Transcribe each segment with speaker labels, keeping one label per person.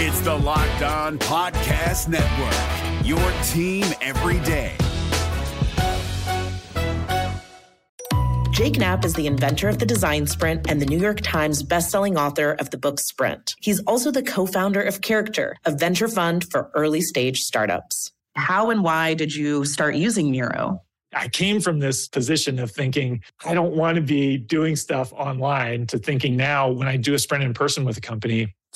Speaker 1: It's the Locked On Podcast Network, your team every day.
Speaker 2: Jake Knapp is the inventor of the design sprint and the New York Times bestselling author of the book Sprint. He's also the co founder of Character, a venture fund for early stage startups. How and why did you start using Miro?
Speaker 3: I came from this position of thinking, I don't want to be doing stuff online to thinking now when I do a sprint in person with a company,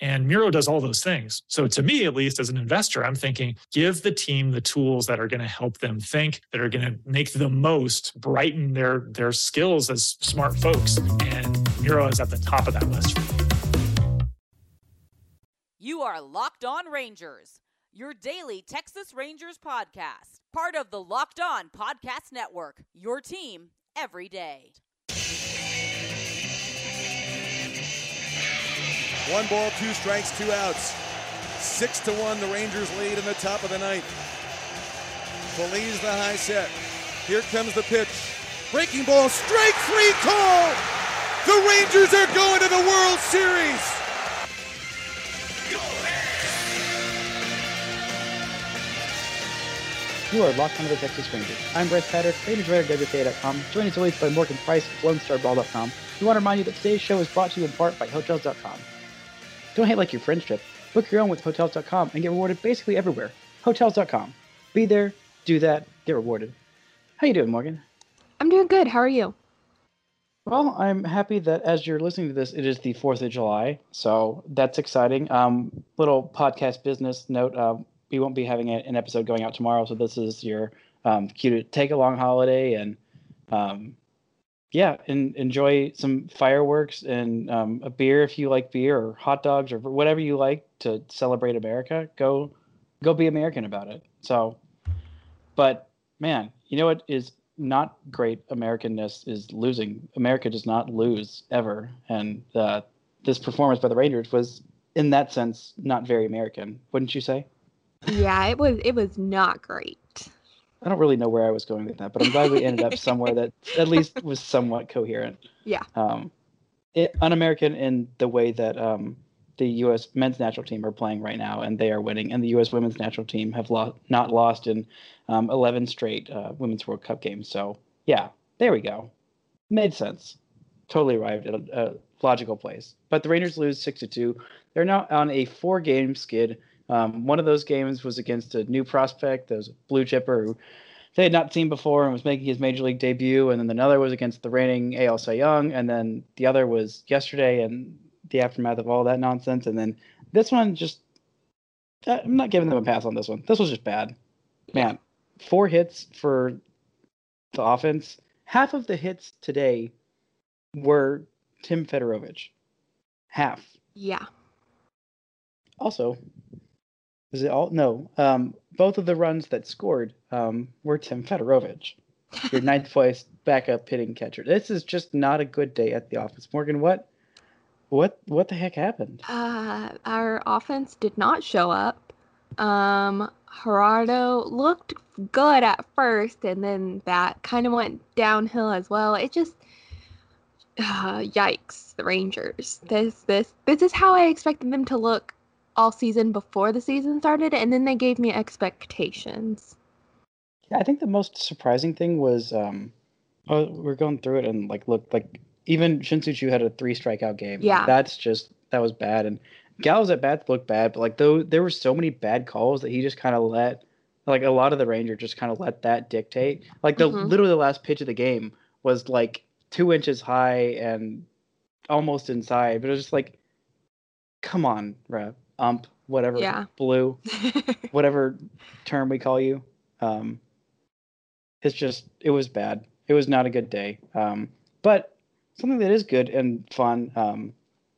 Speaker 3: And Miro does all those things. So to me, at least as an investor, I'm thinking give the team the tools that are going to help them think, that are going to make the most, brighten their their skills as smart folks. And Miro is at the top of that list.
Speaker 4: You are Locked On Rangers, your daily Texas Rangers podcast, part of the Locked On Podcast Network, your team every day.
Speaker 5: One ball, two strikes, two outs. Six to one, the Rangers lead in the top of the ninth. Feliz the high set. Here comes the pitch. Breaking ball, strike three call. The Rangers are going to the World Series.
Speaker 6: You are locked onto the Texas Rangers. I'm Brice Paterik, Rangers Writer at WFA.com, joined as always by Morgan Price of LoneStarBall.com. We want to remind you that today's show is brought to you in part by Hotels.com. Don't hate like your friends trip. Book your own with Hotels.com and get rewarded basically everywhere. Hotels.com. Be there, do that, get rewarded. How you doing, Morgan?
Speaker 7: I'm doing good. How are you?
Speaker 6: Well, I'm happy that as you're listening to this, it is the 4th of July. So that's exciting. Um, little podcast business note uh, we won't be having an episode going out tomorrow. So this is your um, cue to take a long holiday and um, yeah, and enjoy some fireworks and um, a beer if you like beer or hot dogs or whatever you like to celebrate America. Go, go be American about it. So, but man, you know what is not great Americanness is losing. America does not lose ever, and uh, this performance by the Rangers was, in that sense, not very American. Wouldn't you say?
Speaker 7: Yeah, it was. It was not great.
Speaker 6: I don't really know where I was going with that, but I'm glad we ended up somewhere that at least was somewhat coherent.
Speaker 7: Yeah.
Speaker 6: Um, it, un-American in the way that um, the U.S. men's national team are playing right now, and they are winning, and the U.S. women's national team have lo- not lost in um, 11 straight uh, women's World Cup games. So yeah, there we go. Made sense. Totally arrived at a, a logical place. But the Rangers lose six to two. They're now on a four-game skid um, one of those games was against a new prospect, that was a blue chipper who they had not seen before and was making his major league debut. And then another was against the reigning AL Cy Young. And then the other was yesterday and the aftermath of all that nonsense. And then this one just, uh, I'm not giving them a pass on this one. This was just bad. Man, four hits for the offense. Half of the hits today were Tim Federowicz. Half.
Speaker 7: Yeah.
Speaker 6: Also, was it all? No. Um, both of the runs that scored um, were Tim Federowicz, your ninth place backup hitting catcher. This is just not a good day at the office. Morgan, what, what, what the heck happened?
Speaker 7: Uh, our offense did not show up. Um, Jurado looked good at first, and then that kind of went downhill as well. It just, uh, yikes! The Rangers. This, this, this is how I expected them to look all season before the season started, and then they gave me expectations.
Speaker 6: Yeah, I think the most surprising thing was um, oh, we're going through it and like look like even Shin-Soo had a three strikeout game.
Speaker 7: Yeah,
Speaker 6: that's just that was bad. And Gallo's at bats looked bad, but like though there were so many bad calls that he just kind of let like a lot of the Ranger just kind of let that dictate. Like the mm-hmm. literally the last pitch of the game was like two inches high and almost inside, but it was just like, come on, rep ump, whatever,
Speaker 7: yeah.
Speaker 6: blue, whatever term we call you. Um, it's just it was bad. It was not a good day. Um, but something that is good and fun. Um,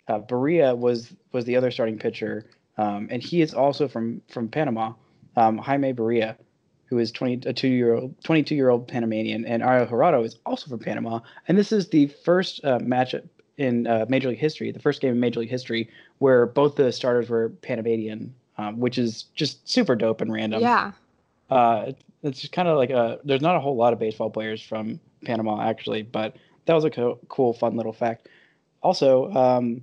Speaker 6: uh, Barria was was the other starting pitcher, um, and he is also from from Panama. Um, Jaime Barria, who is 20 a two year old 22 year old Panamanian, and Ariel Jurado is also from Panama. And this is the first uh, matchup in uh, Major League history, the first game in Major League history where both the starters were Panamanian, um, which is just super dope and random.
Speaker 7: Yeah.
Speaker 6: Uh, it's just kind of like a. There's not a whole lot of baseball players from Panama actually, but that was a co- cool, fun little fact. Also, um,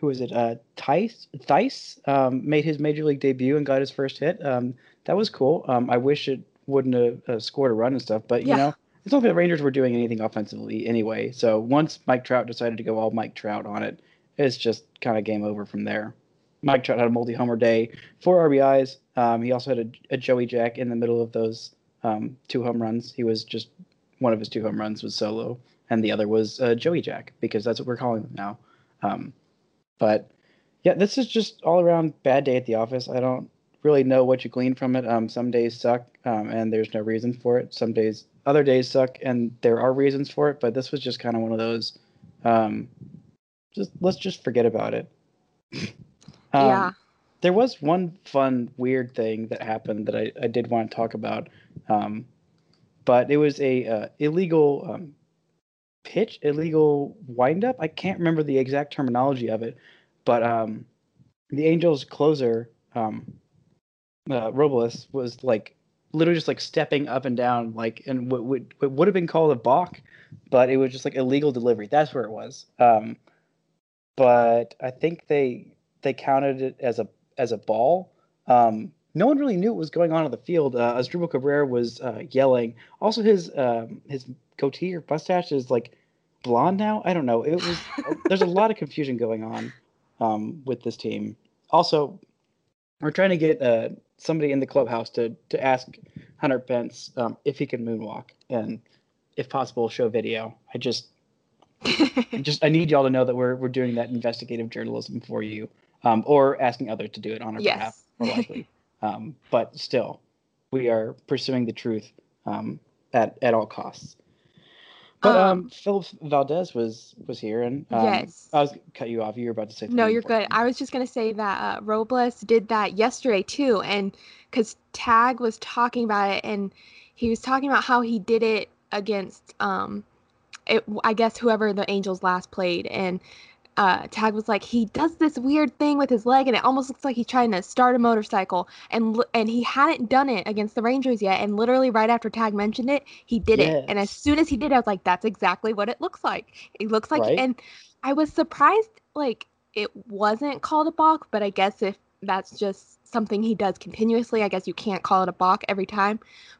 Speaker 6: who is it? Uh, Tice Thaiss um, made his major league debut and got his first hit. Um, that was cool. Um, I wish it wouldn't have uh, scored a run and stuff, but you
Speaker 7: Yeah.
Speaker 6: know, it's not that the Rangers were doing anything offensively anyway. So once Mike Trout decided to go all Mike Trout on it, it's just kind of game over from there. Mike Trout had a multi-homer day, four RBIs. Um, he also had a, a Joey Jack in the middle of those um, two home runs. He was just one of his two home runs was solo, and the other was uh, Joey Jack because that's what we're calling them now. Um, but yeah, this is just all around bad day at the office. I don't really know what you glean from it. Um, some days suck, um, and there's no reason for it. Some days, other days suck, and there are reasons for it. But this was just kind of one of those. Um, just let's just forget about it. Um,
Speaker 7: yeah.
Speaker 6: There was one fun, weird thing that happened that I, I did want to talk about, um, but it was a uh, illegal um, pitch, illegal windup. I can't remember the exact terminology of it, but um, the Angels closer, um, uh, Robles, was like literally just like stepping up and down, like and what would what would have been called a balk, but it was just like illegal delivery. That's where it was. Um, but I think they they counted it as a as a ball. Um, no one really knew what was going on on the field. Uh, Asdrubal Cabrera was uh, yelling. Also, his um, his goatee or mustache is like blonde now. I don't know. It was there's a lot of confusion going on um, with this team. Also, we're trying to get uh, somebody in the clubhouse to to ask Hunter Pence um, if he can moonwalk and, if possible, show video. I just I just I need y'all to know that we're we're doing that investigative journalism for you, um, or asking others to do it on our behalf, more likely. um, but still, we are pursuing the truth um, at at all costs. But um,
Speaker 7: Um,
Speaker 6: Philip Valdez was was here, and um,
Speaker 7: Yes.
Speaker 6: I was cut you off. You were about to say.
Speaker 7: No, you're good. I was just gonna say that uh, Robles did that yesterday too, and because Tag was talking about it, and he was talking about how he did it against, um, it, I guess whoever the Angels last played, and uh, Tag was like, he does this weird thing with his leg, and it almost looks like he's trying to start a motorcycle, and and he hadn't done it against the Rangers yet, and literally right after Tag mentioned it, he did it, and as soon as he did, it, I was like, that's exactly what it looks like. It looks like,
Speaker 6: Right?
Speaker 7: and I was surprised, like it wasn't called a balk, but I guess if that's just something he does continuously, I guess you can't call it a balk every time.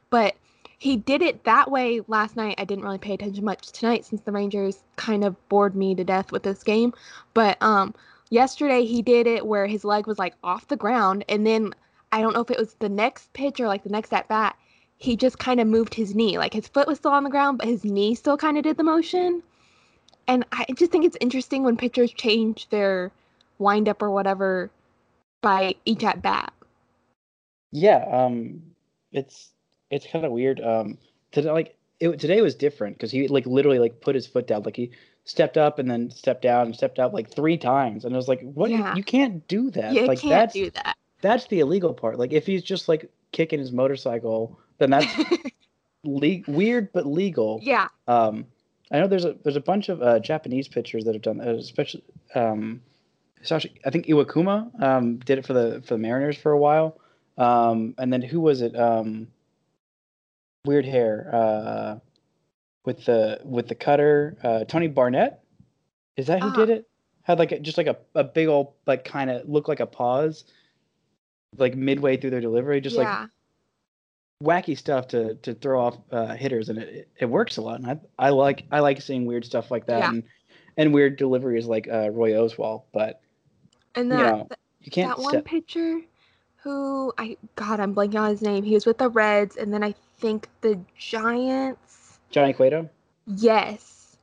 Speaker 7: But he did it that way last night. I didn't really pay attention much tonight since the Rangers kind of bored me to death with this game. But um yesterday he did it where his leg was like off the ground and then I don't know if it was the next pitch or like the next at bat, he just kind of moved his knee. Like his foot was still on the ground, but his knee still kind of did the motion. And I just think it's interesting when pitchers change their windup or whatever by each at bat.
Speaker 6: Yeah, um, it's it's kind of weird. Um, today, like it, today was different because he like literally like put his foot down, like he stepped up and then stepped down and stepped out like three times, and I was like, "What?
Speaker 7: Yeah.
Speaker 6: You can't do that.
Speaker 7: you
Speaker 6: like
Speaker 7: can't
Speaker 6: that's
Speaker 7: do that.
Speaker 6: that's the illegal part. Like if he's just like kicking his motorcycle, then that's le- weird but legal.
Speaker 7: yeah.
Speaker 6: Um, I know there's a there's a bunch of uh, Japanese pitchers that have done that, especially um, Sashi, I think Iwakuma um, did it for the for the Mariners for a while. Um, and then who was it? Um, weird hair uh, with the with the cutter. Uh, Tony Barnette. Is that who
Speaker 7: Ah.
Speaker 6: did it? Had like a, just like a, a big old like kind of looked like a pause, like midway through their delivery, just like wacky stuff to to throw off uh, hitters, and it, it works a lot. And I I like I like seeing weird stuff like that,
Speaker 7: Yeah.
Speaker 6: and and weird deliveries like uh, Roy Oswalt. But
Speaker 7: and
Speaker 6: you
Speaker 7: that
Speaker 6: know, you can't
Speaker 7: that one
Speaker 6: step.
Speaker 7: pitcher who I God, I'm blanking on his name. He was with the Reds and then I think the Giants.
Speaker 6: Johnny Cueto.
Speaker 7: Yes.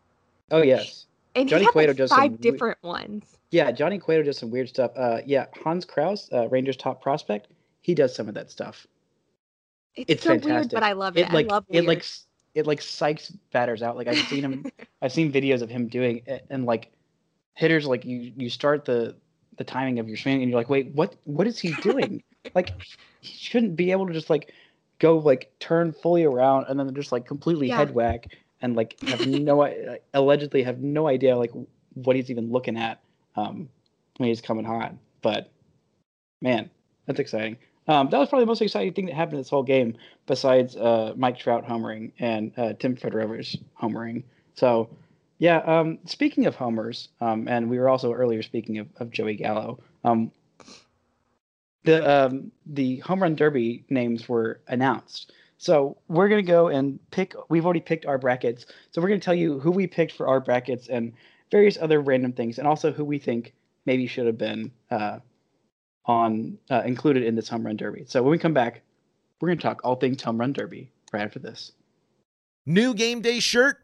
Speaker 6: Oh yes,
Speaker 7: And
Speaker 6: Johnny Cueto
Speaker 7: like
Speaker 6: does some
Speaker 7: five
Speaker 6: we-
Speaker 7: different ones.
Speaker 6: yeah. Johnny Cueto does some weird stuff. Uh, yeah, Hans Crouse, uh, Rangers top prospect. He does some of that stuff.
Speaker 7: It's,
Speaker 6: It's
Speaker 7: so weird, but I love it.
Speaker 6: It like
Speaker 7: I love
Speaker 6: it like it like psychs batters out. Like I've seen him. I've seen videos of him doing it, and like hitters like you you start the the timing of your swing and you're like wait what what is he doing? Like he shouldn't be able to just like go like turn fully around and then just like completely
Speaker 7: Yeah.
Speaker 6: head whack and like have no i- allegedly have no idea like what he's even looking at um when he's coming hot. But man that's exciting. Um that was probably the most exciting thing that happened this whole game besides uh mike trout homering and uh tim federowicz homering so yeah um speaking of homers um and we were also earlier speaking of, of joey gallo um the um, the home run derby names were announced. So we're gonna go and pick. We've already picked our brackets. So we're gonna tell you who we picked for our brackets and various other random things, and also who we think maybe should have been uh, on uh, included in this home run derby. So when we come back, we're gonna talk all things home run derby right after this.
Speaker 8: New game day shirt?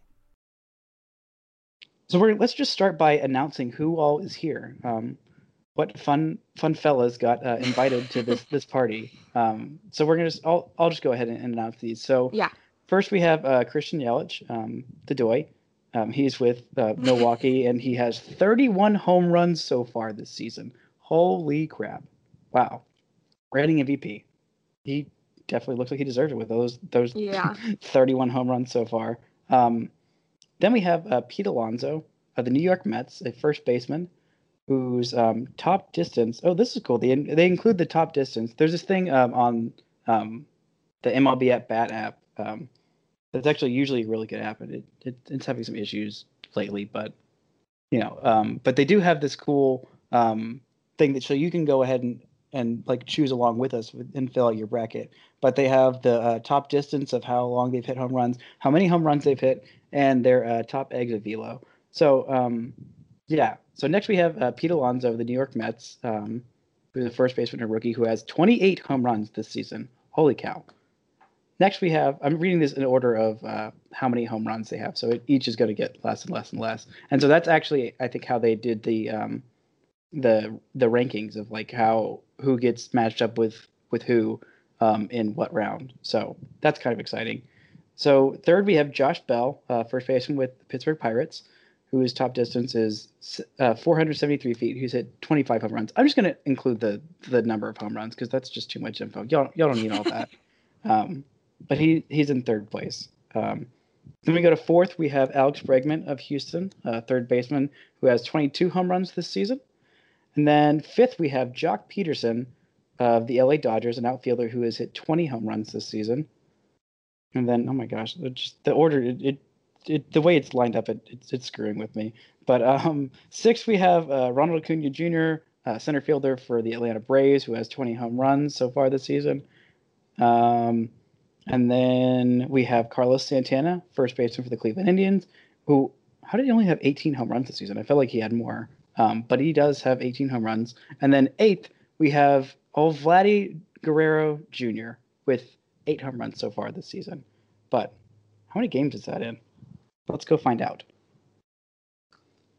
Speaker 6: So we're let's just start by announcing who all is here. Um, what fun fun fellas got uh, invited to this this party. Um, so we're gonna just I'll I'll just go ahead and, and announce these. So
Speaker 7: Yeah.
Speaker 6: first we have uh, Christian Yelich, um, the Doy. Um, he's with uh, Milwaukee and he has 31 home runs so far this season. Holy crap! Wow, Reading MVP. He definitely looks like he deserves it with those those
Speaker 7: Yeah.
Speaker 6: 31 home runs so far. Um, then we have uh, Pete Alonso of the New York Mets, a first baseman whose um, top distance. Oh, this is cool. They they include the top distance. There's this thing um, on um, the MLB at Bat app. Um, that's actually usually a really good app, and it, it it's having some issues lately. But you know, um, but they do have this cool um, thing that so you can go ahead and and like choose along with us and fill out your bracket. But they have the uh, top distance of how long they've hit home runs, how many home runs they've hit, and their uh, top exit velo. So um, yeah. So next we have uh, Pete Alonso of the New York Mets, um, who's a first baseman and rookie who has 28 home runs this season. Holy cow! Next we have I'm reading this in order of uh, how many home runs they have. So it, each is going to get less and less and less. And so that's actually I think how they did the um, the the rankings of like how who gets matched up with with who um, in what round. So that's kind of exciting. So third we have Josh Bell, uh, first baseman with the Pittsburgh Pirates, whose top distance is uh, 473 feet. Who's hit 25 home runs. I'm just going to include the the number of home runs because that's just too much info. Y'all y'all don't need all that. Um, but he he's in third place. Um, then we go to fourth. We have Alex Bregman of Houston, uh, third baseman, who has 22 home runs this season. And then fifth, we have Joc Pederson of the LA Dodgers, an outfielder who has hit 20 home runs this season. And then, oh my gosh, just, the order, it, it, it, the way it's lined up, it, it's, it's screwing with me. But um, sixth, we have uh, Ronald Acuna Jr., uh, center fielder for the Atlanta Braves, who has 20 home runs so far this season. Um, and then we have Carlos Santana, first baseman for the Cleveland Indians, who how did he only have 18 home runs this season? I felt like he had more, um, but he does have 18 home runs. And then eighth, we have oh Vladdy Guerrero Jr. with eight home runs so far this season. But how many games is that in? Let's go find out.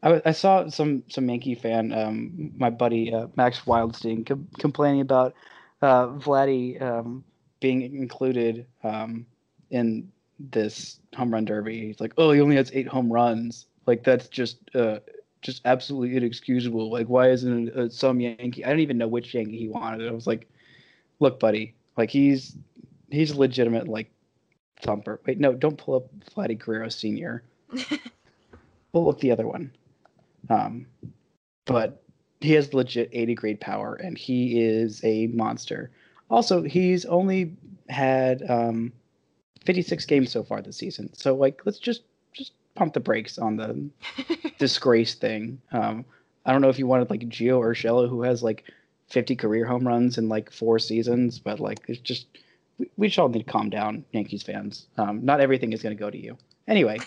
Speaker 6: I saw some some Yankee fan, um, my buddy uh, Max Wildstein, com- complaining about uh, Vladdy um, being included um, in this home run derby. He's like, "Oh, he only has eight home runs. Like that's just uh, just absolutely inexcusable. Like, why isn't it, uh, some Yankee? I don't even know which Yankee he wanted." I was like, "Look, buddy, like he's he's a legitimate like thumper. Wait, no, don't pull up Vladdy Guerrero Senior. pull up the other one. Um, but he has legit 80 grade power, and he is a monster. Also, he's only had um, 56 games so far this season. So like, let's just just pump the brakes on the disgrace thing. Um, I don't know if you wanted like Gio Urshela, who has like 50 career home runs in like four seasons, but like it's just we, we just all need to calm down, Yankees fans. Um, not everything is going to go to you. Anyway,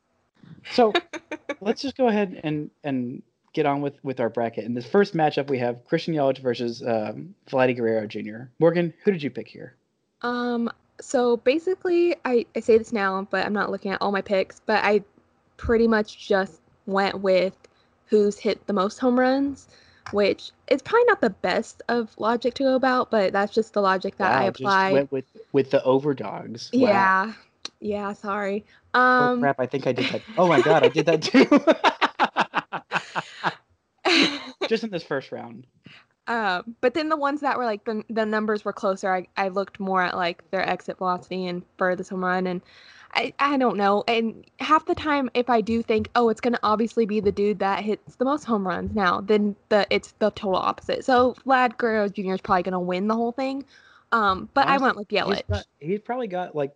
Speaker 6: so let's just go ahead and and get on with with our bracket. In this first matchup, we have Christian Yelich versus um, Vladdy Guerrero Jr. Morgan, who did you pick here?
Speaker 7: Um, So basically, I, I say this now, but I'm not looking at all my picks, but I pretty much just went with who's hit the most home runs, which is probably not the best of logic to go about, but that's just the logic that I
Speaker 6: Wow,
Speaker 7: apply.
Speaker 6: Just went with with the overdogs. Wow.
Speaker 7: Yeah. Yeah, sorry.
Speaker 6: Oh
Speaker 7: Um
Speaker 6: crap! I think I did that. Oh my god, I did that too. Just in this first round.
Speaker 7: Um, but then the ones that were like the the numbers were closer. I, I looked more at like their exit velocity and furthest home run, and I I don't know. And half the time, if I do think, oh, it's gonna obviously be the dude that hits the most home runs now, then the it's the total opposite. So Vlad Guerrero Jr. is probably gonna win the whole thing. Um, but I went with
Speaker 6: He's,
Speaker 7: Yelich.
Speaker 6: got- he's probably got like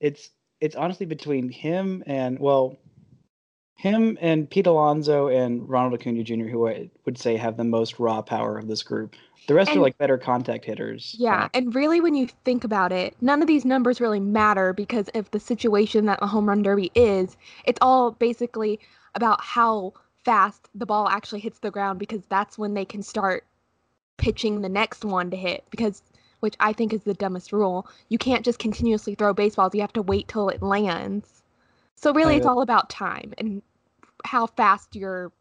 Speaker 6: it's it's honestly between him and well him and Pete Alonso and Ronald Acuna Jr. who I would say have the most raw power of this group. The rest
Speaker 7: And-
Speaker 6: are like better contact hitters.
Speaker 7: Yeah, and really, when you think about it, none of these numbers really matter because of the situation that the home run derby is. It's all basically about how fast the ball actually hits the ground because that's when they can start pitching the next one to hit. Because, which I think is the dumbest rule, you can't just continuously throw baseballs. You have to wait till it lands. So really, it's all about time and how fast your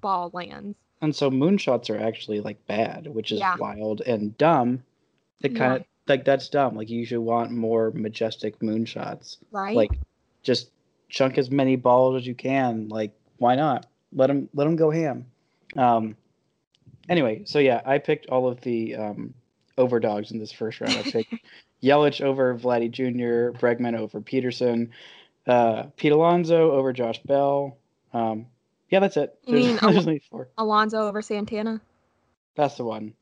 Speaker 7: ball lands.
Speaker 6: and so moonshots are actually like bad, which is
Speaker 7: Yeah.
Speaker 6: wild and dumb. It kind of like that's dumb. Like you should want more majestic moonshots.
Speaker 7: Right?
Speaker 6: Like just chunk as many balls as you can. Like why not? Let them let them go ham. Um. Anyway, so yeah, I picked all of the um, overdogs in this first round. I picked Yelich over Vladdy Jr., Bregman over Pederson, uh, Pete Alonso over Josh Bell. Um, yeah, that's it.
Speaker 7: You
Speaker 6: There's,
Speaker 7: mean
Speaker 6: there's
Speaker 7: Al-
Speaker 6: only four.
Speaker 7: Alonso over Santana.
Speaker 6: That's the one.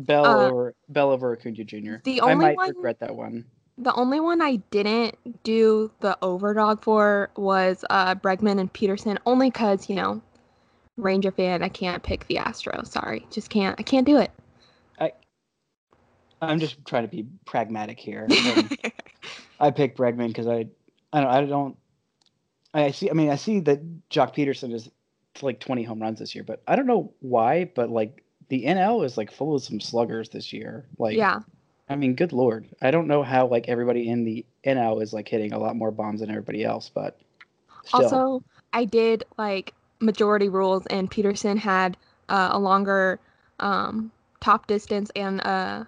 Speaker 6: Bell
Speaker 7: Uh,
Speaker 6: over Bell over Acuna Jr.
Speaker 7: the
Speaker 6: I
Speaker 7: only
Speaker 6: might
Speaker 7: one-
Speaker 6: regret that one.
Speaker 7: The only one I didn't do the overdog for was uh, Bregman and Pederson, only because you know, Ranger fan. I can't pick the Astro. Sorry, just can't. I can't do it.
Speaker 6: I I'm just trying to be pragmatic here. I picked Bregman because I, I don't, I don't, I see. I mean, I see that Joc Pederson is like 20 home runs this year, but I don't know why. But like the NL is like full of some sluggers this year. Like,
Speaker 7: yeah,
Speaker 6: I mean, good lord, I don't know how like everybody in the NL is like hitting a lot more bombs than everybody else, but still.
Speaker 7: Also, I did like majority rules, and Pederson had uh, a longer um, top distance and uh,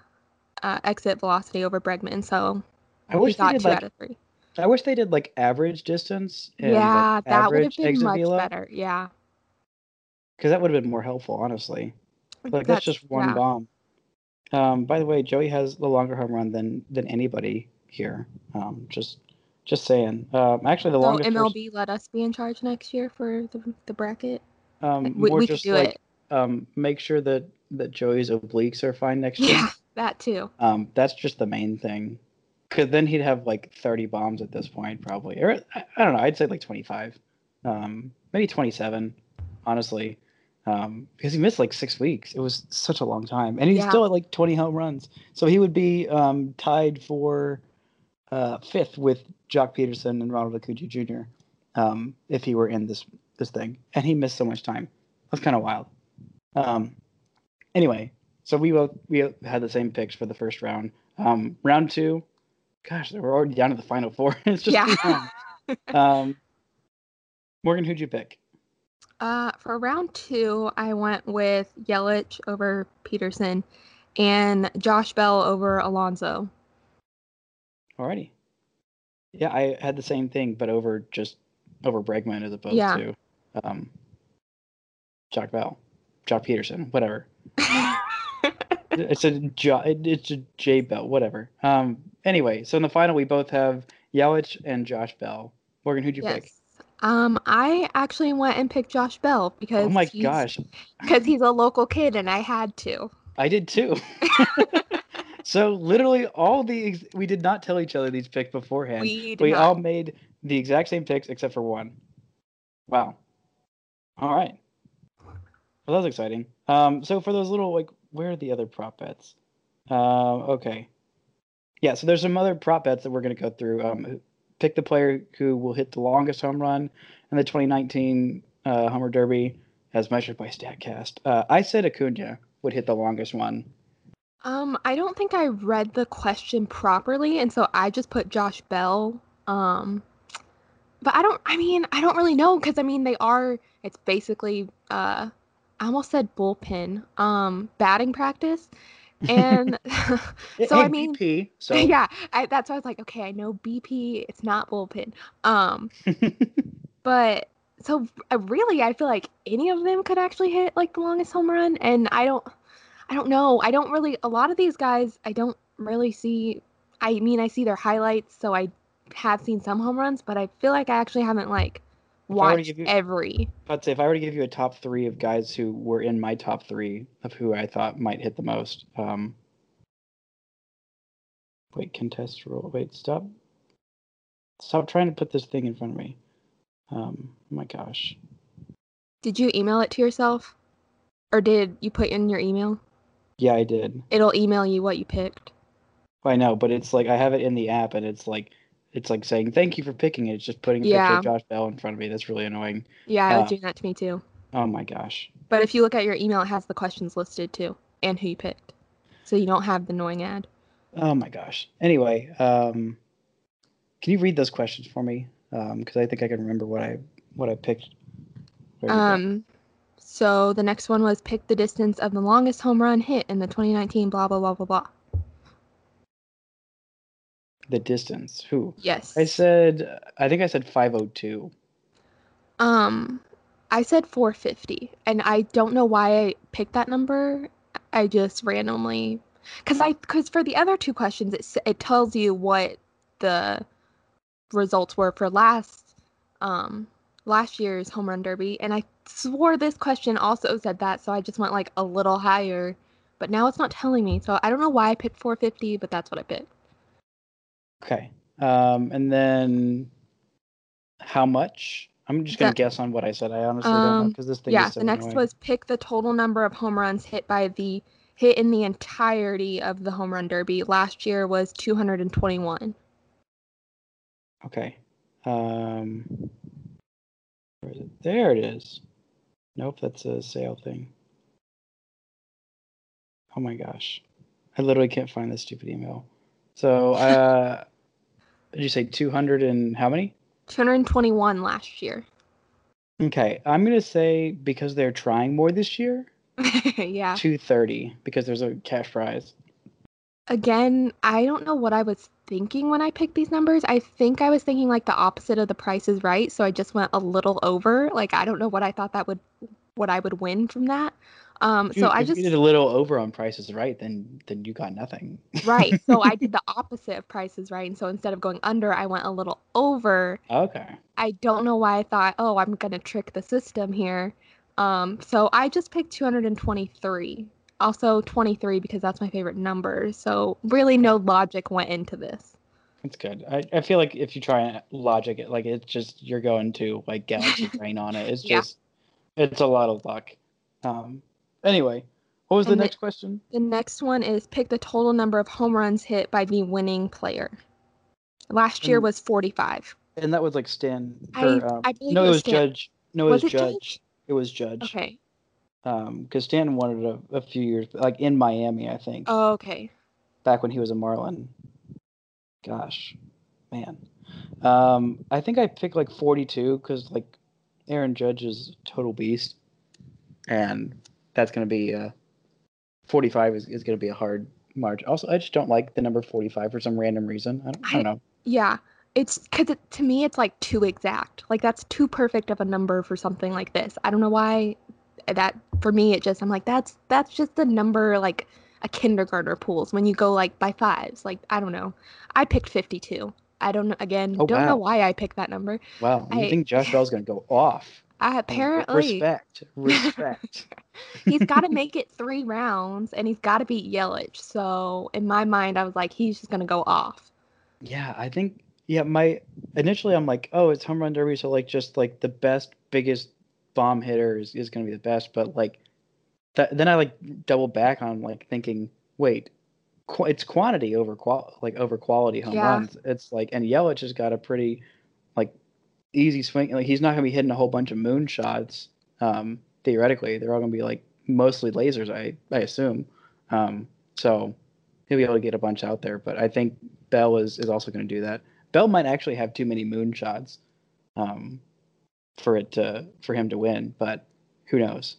Speaker 7: uh, exit velocity over Bregman, so
Speaker 6: I wish they
Speaker 7: got
Speaker 6: did
Speaker 7: two
Speaker 6: like
Speaker 7: out of three.
Speaker 6: I wish they did like average distance. And,
Speaker 7: yeah,
Speaker 6: like,
Speaker 7: that would have been much
Speaker 6: velo,
Speaker 7: better. Yeah,
Speaker 6: Because that would have been more helpful, honestly. Like that's, just one
Speaker 7: yeah.
Speaker 6: bomb. Um, by the way, Joey has the longer home run than than anybody here. Um, just just saying. Um, actually, the
Speaker 7: So
Speaker 6: longest.
Speaker 7: MLB let us be in charge next year for the, the bracket.
Speaker 6: um,
Speaker 7: we
Speaker 6: more
Speaker 7: we could
Speaker 6: just
Speaker 7: do
Speaker 6: like
Speaker 7: it.
Speaker 6: um, make sure that that Joey's obliques are fine next year.
Speaker 7: Yeah, that too.
Speaker 6: Um, that's just the main thing. Because then he'd have like 30 bombs at this point, probably. Or I, I don't know. I'd say like 25, um, maybe 27, honestly. Um, because he missed like six weeks. It was such a long time, and he's
Speaker 7: Yeah.
Speaker 6: still at like 20 home runs. So he would be um, tied for uh, fifth with Joc Pederson and Ronald Acuna Jr. Um, if he were in this this thing, and he missed so much time. That's kind of wild. Um, anyway, so we both we had the same picks for the first round. Um, round two, gosh, we're already down to the final four. it's just
Speaker 7: Yeah.
Speaker 6: um, Morgan, who'd you pick?
Speaker 7: Uh, for round two, I went with Yelich over Pederson and Josh Bell over Alonso.
Speaker 6: Alrighty. Yeah, I had the same thing, but over just over Bregman as opposed
Speaker 7: Yeah.
Speaker 6: to um, Jock Bell, Joc Pederson, whatever. it's a jo- it's a J Bell, whatever. Um. Anyway, so in the final, we both have Yelich and Josh Bell. Morgan, who'd you pick?
Speaker 7: yes. Um, I actually went and picked Josh Bell because
Speaker 6: Oh my
Speaker 7: he's,
Speaker 6: gosh,
Speaker 7: because he's a local kid and I had to.
Speaker 6: I did too. so literally, all the ex- we did not tell each other these picks beforehand.
Speaker 7: We did
Speaker 6: we all made the exact same picks except for one. Wow. All right. Well, that was exciting. Um, so for those little like, where are the other prop bets? Um, okay. Yeah, so there's some other prop bets that we're going to go through. Um, pick the player who will hit the longest home run in the 2019 uh, Homer Derby, as measured by Statcast. Uh, I said Acuna would hit the longest one.
Speaker 7: Um, I don't think I read the question properly, and so I just put Josh Bell. Um, but I don't. I mean, I don't really know because I mean they are. It's basically. Uh, I almost said bullpen. Um, batting practice, and so I mean,
Speaker 6: BP, so
Speaker 7: yeah, I, that's why I was like, okay, I know BP. It's not bullpen. Um, but so uh, really, I feel like any of them could actually hit like the longest home run, and I don't. I don't know. I don't really. A lot of these guys, I don't really see. I mean, I see their highlights, so I have seen some home runs, but I feel like I actually haven't like
Speaker 6: If I were give you-
Speaker 7: every.
Speaker 6: I'd say if I were to give you a top three of guys who were in my top three of who I thought might hit the most, um, wait, contest rule. Wait, stop. Stop trying to put this thing in front of me. Um, oh my gosh.
Speaker 7: Did you email it to yourself, or did you put in your email?
Speaker 6: Yeah, I did.
Speaker 7: It'll email you what you picked.
Speaker 6: I know, but it's like I have it in the app, and it's like it's like saying thank you for picking it. It's just putting a picture of Josh Bell in front of me. That's really annoying.
Speaker 7: Yeah, it was
Speaker 6: Uh,
Speaker 7: doing that to me too.
Speaker 6: Oh my gosh.
Speaker 7: But if you look at your email, it has the questions listed too, and who you picked, so you don't have the annoying ad.
Speaker 6: Oh my gosh. Anyway, um, can you read those questions for me? Because I think I can remember what I what I picked. Where did it go?
Speaker 7: Um, so the next one was pick the distance of the longest home run hit in the 2019 blah blah blah blah blah.
Speaker 6: The distance. Who?
Speaker 7: Yes.
Speaker 6: I said. I think I said 502.
Speaker 7: Um, I said 450, and I don't know why I picked that number. I just randomly, cause I, cause for the other two questions, it it tells you what the results were for last, um, last year's home run derby, and I swore this question also said that, so I just went like a little higher, but now it's not telling me, so I don't know why I picked 450, but that's what I picked.
Speaker 6: Okay. Um, and then how much? I'm just gonna
Speaker 7: That-
Speaker 6: guess on what I said. I honestly don't know
Speaker 7: Um,
Speaker 6: because this thing
Speaker 7: yeah,
Speaker 6: is so Yeah.
Speaker 7: the next
Speaker 6: annoying.
Speaker 7: was pick the total number of home runs hit by the hit in the entirety of the home run derby. Last year was 221.
Speaker 6: Okay. Um, where is it? There it is. Nope, that's a sale thing. Oh my gosh. I literally can't find this stupid email. So, uh, did you say 200 and how many?
Speaker 7: 221 last year.
Speaker 6: Okay, I'm going to say because they're trying more this year,
Speaker 7: yeah.
Speaker 6: 230 because there's a cash prize.
Speaker 7: Again, I don't know what I was thinking when I picked these numbers. I think I was thinking like the opposite of the price is right, so I just went a little over. Like I don't know what I thought that would what I would win from that. Um
Speaker 6: you-
Speaker 7: so I just
Speaker 6: you did a little over on prices right, then then you got nothing.
Speaker 7: right. So I did the opposite of prices right. And so instead of going under, I went a little over
Speaker 6: Okay.
Speaker 7: I don't know why I thought, oh, I'm gonna trick the system here. Um, so I just picked 223. Also 23 because that's my favorite number. So really no logic went into this.
Speaker 6: That's good. I, I feel like if you try logic it, like it's just you're going to like galaxy brain on it. It's
Speaker 7: Yeah.
Speaker 6: just it's a lot of luck. Um. Anyway, what was the
Speaker 7: And the-
Speaker 6: next question?
Speaker 7: The next one is pick the total number of home runs hit by the winning player. Last year
Speaker 6: And-
Speaker 7: was 45.
Speaker 6: And that was like Stan.
Speaker 7: I-
Speaker 6: Or, um,
Speaker 7: I believe
Speaker 6: no,
Speaker 7: it was Stan.
Speaker 6: Judge. No, it
Speaker 7: Was
Speaker 6: was,
Speaker 7: it
Speaker 6: Judge.
Speaker 7: Judge?
Speaker 6: It was Judge.
Speaker 7: Okay.
Speaker 6: Um, because Stan wanted a, a few years, like in Miami, I think,
Speaker 7: Oh, okay.
Speaker 6: back when he was a Marlin. Gosh, man. Um, I think I picked like 42 because like Aaron Judge is a total beast, and that's gonna be uh, 45 is, is gonna be a hard march. Also, I just don't like the number 45 for some random reason. I don't, I don't know.
Speaker 7: Yeah. It's because it, to me, it's like too exact. Like that's too perfect of a number for something like this. I don't know why that for me, it just, I'm like, that's, that's just the number like a kindergartner pulls when you go like by fives. Like, I don't know. I picked 52. I don't know. Again,
Speaker 6: Oh,
Speaker 7: don't
Speaker 6: wow.
Speaker 7: know why I picked that number.
Speaker 6: Wow, you
Speaker 7: I-
Speaker 6: think Josh Bell's gonna go off?
Speaker 7: I apparently
Speaker 6: respect, respect.
Speaker 7: he's got to make it three rounds and he's got to beat Yelich. So in my mind, I was like, he's just gonna go off.
Speaker 6: Yeah, I think yeah, my initially I'm like, oh, it's home run derby, so like just like the best, biggest bomb hitter is, is gonna be the best. But like that then I like double back on like thinking, wait, qu- it's quantity over qual like over quality home
Speaker 7: Yeah.
Speaker 6: runs. It's like and Yelich has got a pretty like easy swing. Like he's not gonna be hitting a whole bunch of moon shots. Um, theoretically, they're all gonna be like mostly lasers. I I assume. Um, So he'll be able to get a bunch out there. But I think Bell is, is also going to do that. Bell might actually have too many moonshots um, for it to for him to win, but who knows?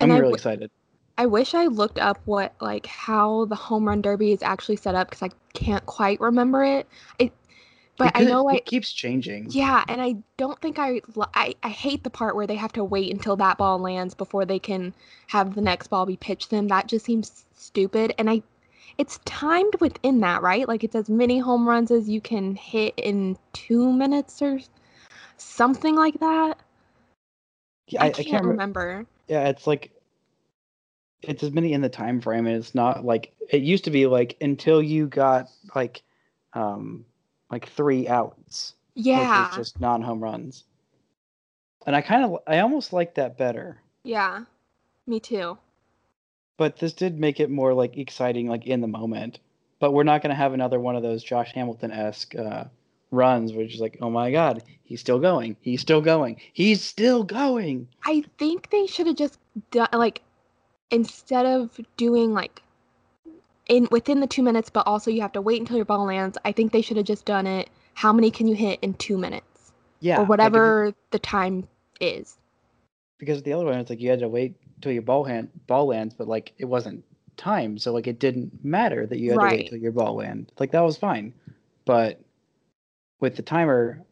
Speaker 6: I'm really
Speaker 7: w-
Speaker 6: excited.
Speaker 7: I wish I looked up what like how the home run derby is actually set up because I can't quite remember it. It, but I know
Speaker 6: it
Speaker 7: I
Speaker 6: keeps changing.
Speaker 7: yeah, and I don't think I, I I hate the part where they have to wait until that ball lands before they can have the next ball be pitched them. That just seems stupid, and I. It's timed within that, right? Like it's as many home runs as you can hit in two minutes or something like that.
Speaker 6: Yeah,
Speaker 7: I,
Speaker 6: I, I
Speaker 7: can't,
Speaker 6: can't remember.
Speaker 7: remember.
Speaker 6: Yeah, it's like it's as many in the time frame, and it's not like it used to be. Like until you got like um like three outs.
Speaker 7: Yeah,
Speaker 6: just non home runs. And I kind of, I almost like that better.
Speaker 7: yeah, me too.
Speaker 6: But this did make it more like exciting, like in the moment. But we're not going to have another one of those Josh Hamilton esque uh, runs, which is like, oh my god, he's still going, he's still going, he's still going.
Speaker 7: I think they should have just done like instead of doing like in within the two minutes, but also you have to wait until your ball lands. I think they should have just done it. How many can you hit in two minutes
Speaker 6: Yeah,
Speaker 7: or
Speaker 6: like, you-
Speaker 7: whatever the time is?
Speaker 6: because the other one, it's like you had to wait till your ball hand ball lands, but like it wasn't time, so like it didn't matter that you had to wait till your ball land. Like that was fine, but with the timer,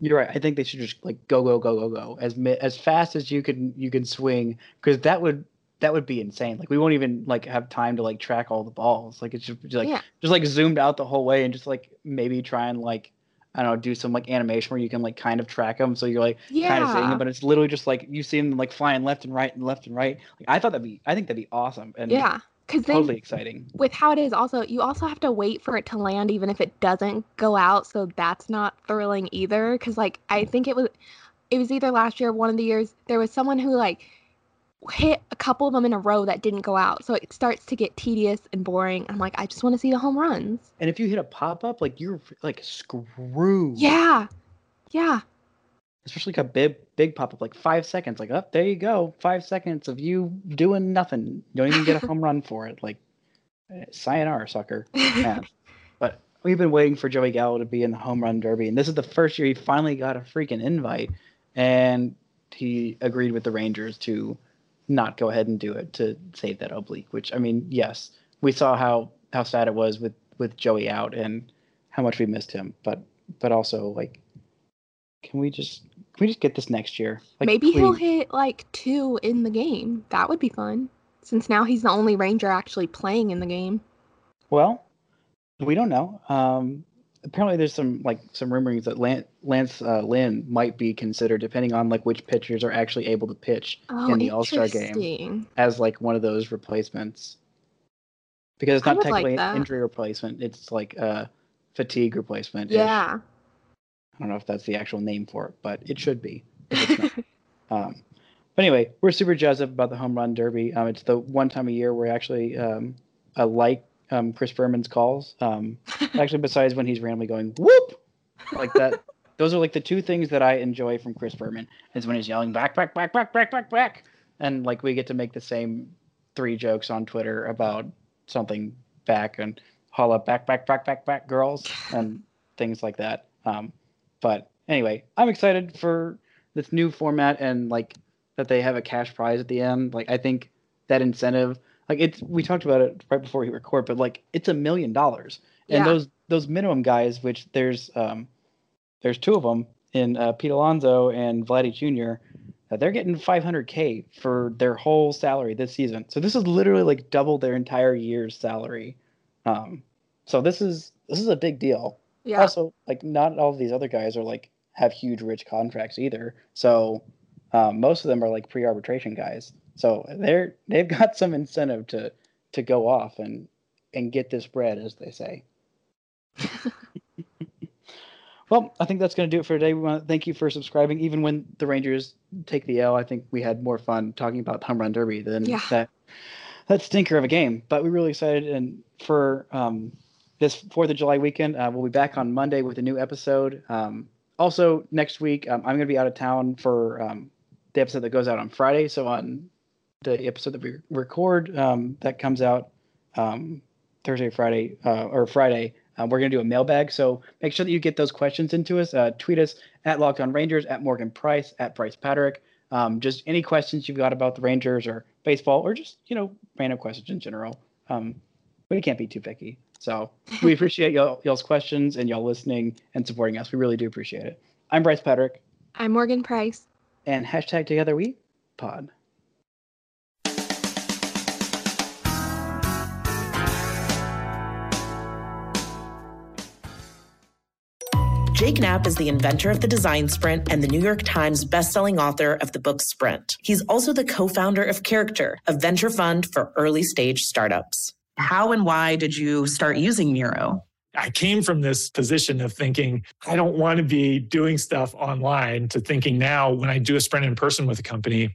Speaker 6: you're right. I think they should just like go go go go go as as fast as you can you can swing because that would that would be insane. Like we won't even like have time to like track all the balls. Like it's just like
Speaker 7: Yeah.
Speaker 6: just like zoomed out the whole way and just like maybe try and like I don't know do some like animation where you can like kind of track them so you're like kind of seeing
Speaker 7: Yeah.
Speaker 6: them, but it's literally just like you see them like flying left and right and left and right. Like, I thought that'd be, I think that'd be awesome and
Speaker 7: Yeah, because
Speaker 6: totally exciting.
Speaker 7: with how it is, also you also have to wait for it to land, even if it doesn't go out. So that's not thrilling either. Because like I think it was, it was either last year or one of the years there was someone who like hit a couple of them in a row that didn't go out. So it starts to get tedious and boring. I'm like, I just want to see the home runs.
Speaker 6: And if you hit a pop up, like you're like screwed.
Speaker 7: Yeah, yeah,
Speaker 6: Especially like a big big pop up, like five seconds. Like, up there you go, five seconds of you doing nothing. You don't even get a home run for it. Like, eh, sayonara, sucker. Yeah. but we've been waiting for Joey Gallo to be in the home run derby, and this is the first year he finally got a freaking invite, and he agreed with the Rangers to not go ahead and do it to save that oblique. Which I mean, yes, we saw how how sad it was with with Joey out and how much we missed him, but but also like, can we just can we just get this next year? Like,
Speaker 7: maybe he'll hit like two in the game. That would be fun. Since now he's the only Ranger actually playing in the game.
Speaker 6: Well, we don't know. Um, apparently, there's some like some rumors that Lance, Lance uh, Lynn might be considered, depending on like which pitchers are actually able to pitch
Speaker 7: Oh,
Speaker 6: in the All Star game, as like one of those replacements. Because it's not
Speaker 7: like
Speaker 6: technically an injury replacement; it's like a fatigue replacement.
Speaker 7: Yeah.
Speaker 6: I don't know if that's the actual name for it, but it should be. if it's not. Um, but anyway, we're super jazzed up about the home run derby. Um, it's the one time a year where actually um, I like um, Chris Berman's calls. Um, actually, besides when he's randomly going whoop like that. Those are like the two things that I enjoy from Chris Berman is when he's yelling back, back, back, back, back, back, back, and like we get to make the same three jokes on Twitter about something back and holla back, back, back, back, back, girls and things like that. Um, but anyway, I'm excited for this new format and like that they have a cash prize at the end. Like I think that incentive, like it's we talked about it right before we record, but like it's a million dollars, and
Speaker 7: Yeah.
Speaker 6: those those minimum guys, which there's um there's two of them in uh, Pete Alonso and Vladdy Jr. Uh, they're getting 500k for their whole salary this season. So this is literally like double their entire year's salary. Um, so this is this is a big deal
Speaker 7: Yeah.
Speaker 6: also like not all of these other guys are like have huge rich contracts either so um, most of them are like pre-arbitration guys so they're they've got some incentive to to go off and and get this bread as they say well i think that's going to do it for today we want to thank you for subscribing even when the rangers take the l i think we had more fun talking about the home run derby than
Speaker 7: Yeah.
Speaker 6: that that stinker of a game but we're really excited and for um, this Fourth of July weekend. Uh, we'll be back on Monday with a new episode. Um, also, next week um, I'm going to be out of town for um, the episode that goes out on Friday. So on the episode that we record um, that comes out um, Thursday, Friday, uh, or Friday. Uh, we're going to do a mailbag. So make sure that you get those questions into us. Uh, tweet us at Locked On Rangers, at Morgan Price, at Brice Paterik. Um, just any questions you've got about the Rangers or baseball or just, you know, random questions in general. Um, we can't be too picky. So we appreciate y'all, y'all's questions and y'all listening and supporting us. We really do appreciate it. I'm Brice Paterik.
Speaker 7: I'm Morgan Price.
Speaker 6: And hashtag together we pod.
Speaker 2: Jake Knapp is the inventor of the design sprint and the New York Times bestselling author of the book Sprint. He's also the co founder of Character, a venture fund for early stage startups. How and why did you start using Miro?
Speaker 3: I came from this position of thinking, I don't want to be doing stuff online to thinking now when I do a sprint in person with a company,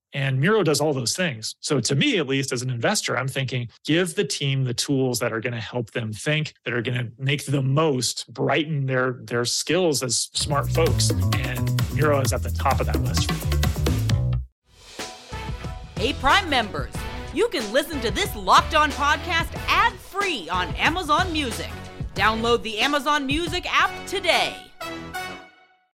Speaker 3: And Miro does all those things. So, to me, at least as an investor, I'm thinking give the team the tools that are going to help them think, that are going to make the most, brighten their, their skills as smart folks. And Miro is at the top of that list.
Speaker 4: Hey, Prime members, you can listen to this locked on podcast ad free on Amazon Music. Download the Amazon Music app today.